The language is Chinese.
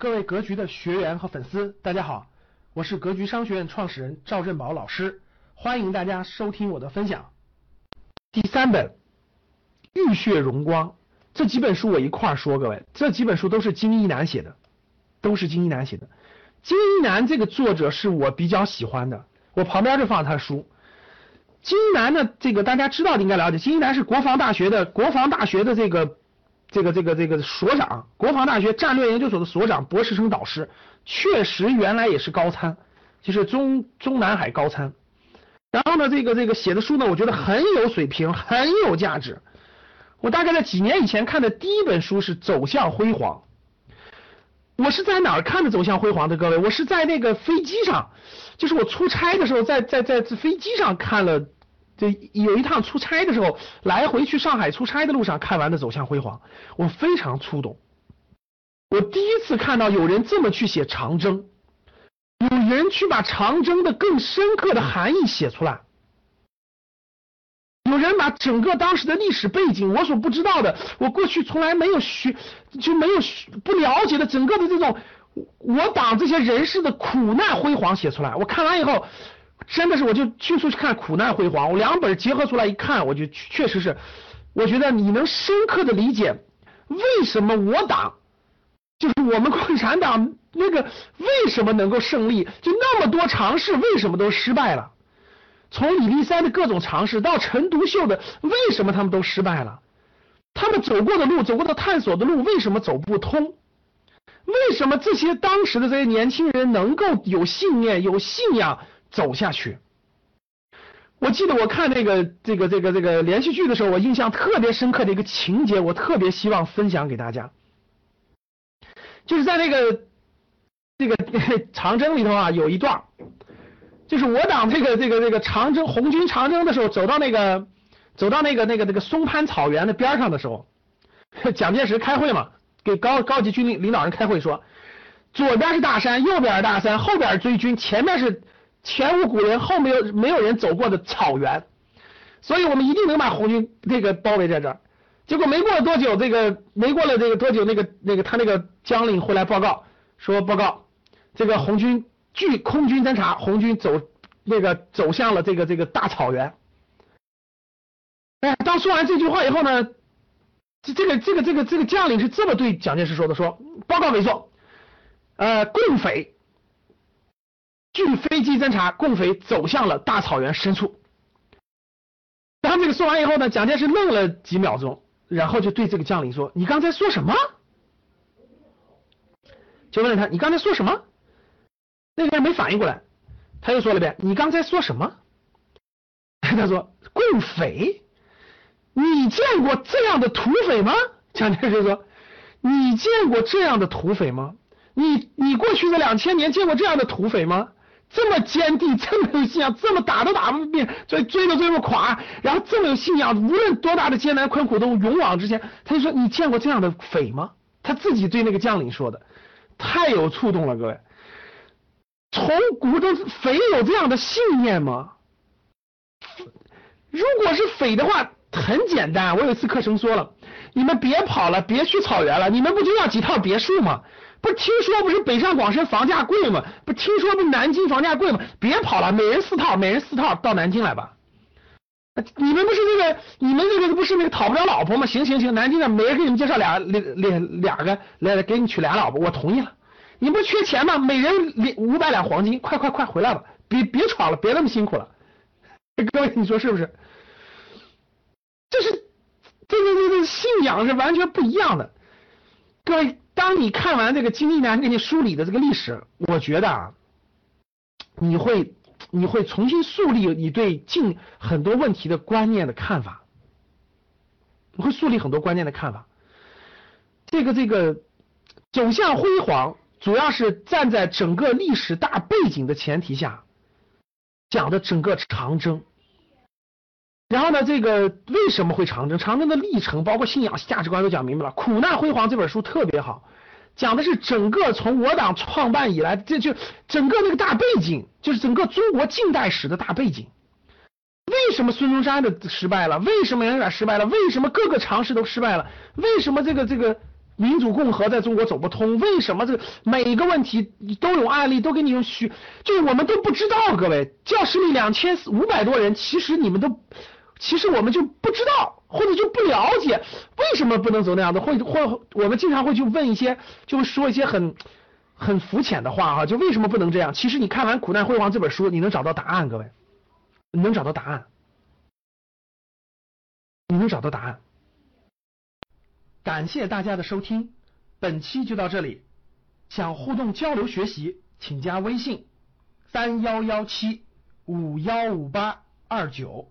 各位格局的学员和粉丝，大家好，我是格局商学院创始人赵振宝老师，欢迎大家收听我的分享。第三本《浴血荣光》这几本书我一块儿说，各位，这几本书都是金一南写的，都是金一南写的。金一南这个作者是我比较喜欢的，我旁边就放他书。金一南呢，这个大家知道的应该了解，金一南是国防大学的国防大学的这个。这个这个这个所长，国防大学战略研究所的所长，博士生导师，确实原来也是高参，就是中中南海高参。然后呢，这个这个写的书呢，我觉得很有水平，很有价值。我大概在几年以前看的第一本书是《走向辉煌》。我是在哪儿看的《走向辉煌》的？各位，我是在那个飞机上，就是我出差的时候，在在在飞机上看了。这有一趟出差的时候，来回去上海出差的路上看完的《走向辉煌》，我非常触动。我第一次看到有人这么去写长征，有人去把长征的更深刻的含义写出来，有人把整个当时的历史背景，我所不知道的，我过去从来没有学就没有不了解的整个的这种我党这些人士的苦难辉煌写出来。我看完以后。真的是，我就迅速去看《苦难辉煌》，我两本结合出来一看，我就确实是，我觉得你能深刻的理解为什么我党，就是我们共产党那个为什么能够胜利，就那么多尝试为什么都失败了，从李立三的各种尝试到陈独秀的为什么他们都失败了，他们走过的路，走过的探索的路为什么走不通，为什么这些当时的这些年轻人能够有信念、有信仰？走下去。我记得我看那个这个这个这个连续剧的时候，我印象特别深刻的一个情节，我特别希望分享给大家。就是在那个这个 长征里头啊，有一段，就是我党这个这个这个长征红军长征的时候，走到那个走到那个那个那个松潘草原的边上的时候，蒋介石开会嘛，给高高级军领领导人开会说，左边是大山，右边是大山，后边追军，前面是。前无古人后没有没有人走过的草原，所以我们一定能把红军这个包围在这儿。结果没过了多久，这个没过了这个多久，那个那个他那个将领回来报告说，报告这个红军据空军侦察，红军走那个走向了这个这个大草原。哎，当说完这句话以后呢，这这个这个这个这个将领是这么对蒋介石说的：说报告没错，呃，共匪。据飞机侦察，共匪走向了大草原深处。当这个说完以后呢，蒋介石愣了几秒钟，然后就对这个将领说：“你刚才说什么？”就问他：“你刚才说什么？”那个人没反应过来，他又说了遍：“你刚才说什么？” 他说：“共匪，你见过这样的土匪吗？”蒋介石说：“你见过这样的土匪吗？你你过去这两千年见过这样的土匪吗？”这么坚定，这么有信仰，这么打都打不灭，追追都追不垮，然后这么有信仰，无论多大的艰难困苦都勇往直前。他就说：“你见过这样的匪吗？”他自己对那个将领说的，太有触动了，各位。从古中匪有这样的信念吗？如果是匪的话，很简单。我有一次课程说了，你们别跑了，别去草原了，你们不就要几套别墅吗？不听说不是北上广深房价贵吗？不听说不南京房价贵吗？别跑了，每人四套，每人四套到南京来吧。你们不是那个，你们那个不是那个讨不了老婆吗？行行行，南京的每人给你们介绍俩两两两个来给你娶俩老婆，我同意了。你不缺钱吗？每人两五百两黄金，快快快回来吧，别别闯了，别那么辛苦了。各位你说是不是？这是这个这个信仰是完全不一样的，各位。当你看完这个金一南给你梳理的这个历史，我觉得啊，你会你会重新树立你对近很多问题的观念的看法，你会树立很多观念的看法。这个这个走向辉煌，主要是站在整个历史大背景的前提下讲的整个长征。然后呢，这个为什么会长征？长征的历程，包括信仰、价值观都讲明白了。苦难辉煌这本书特别好，讲的是整个从我党创办以来，这就整个那个大背景，就是整个中国近代史的大背景。为什么孙中山的失败了？为什么杨元失败了？为什么各个尝试都失败了？为什么这个这个民主共和在中国走不通？为什么这个每个问题都有案例，都给你用虚，就是我们都不知道。各位，教室里两千五百多人，其实你们都，其实我们就不知道，或者就不了解为什么不能走那样的，或或我们经常会去问一些，就说一些很很肤浅的话哈，就为什么不能这样？其实你看完《苦难辉煌》这本书，你能找到答案，各位，你能找到答案，你能找到答案。感谢大家的收听，本期就到这里。想互动交流学习，请加微信三幺幺七五幺五八二九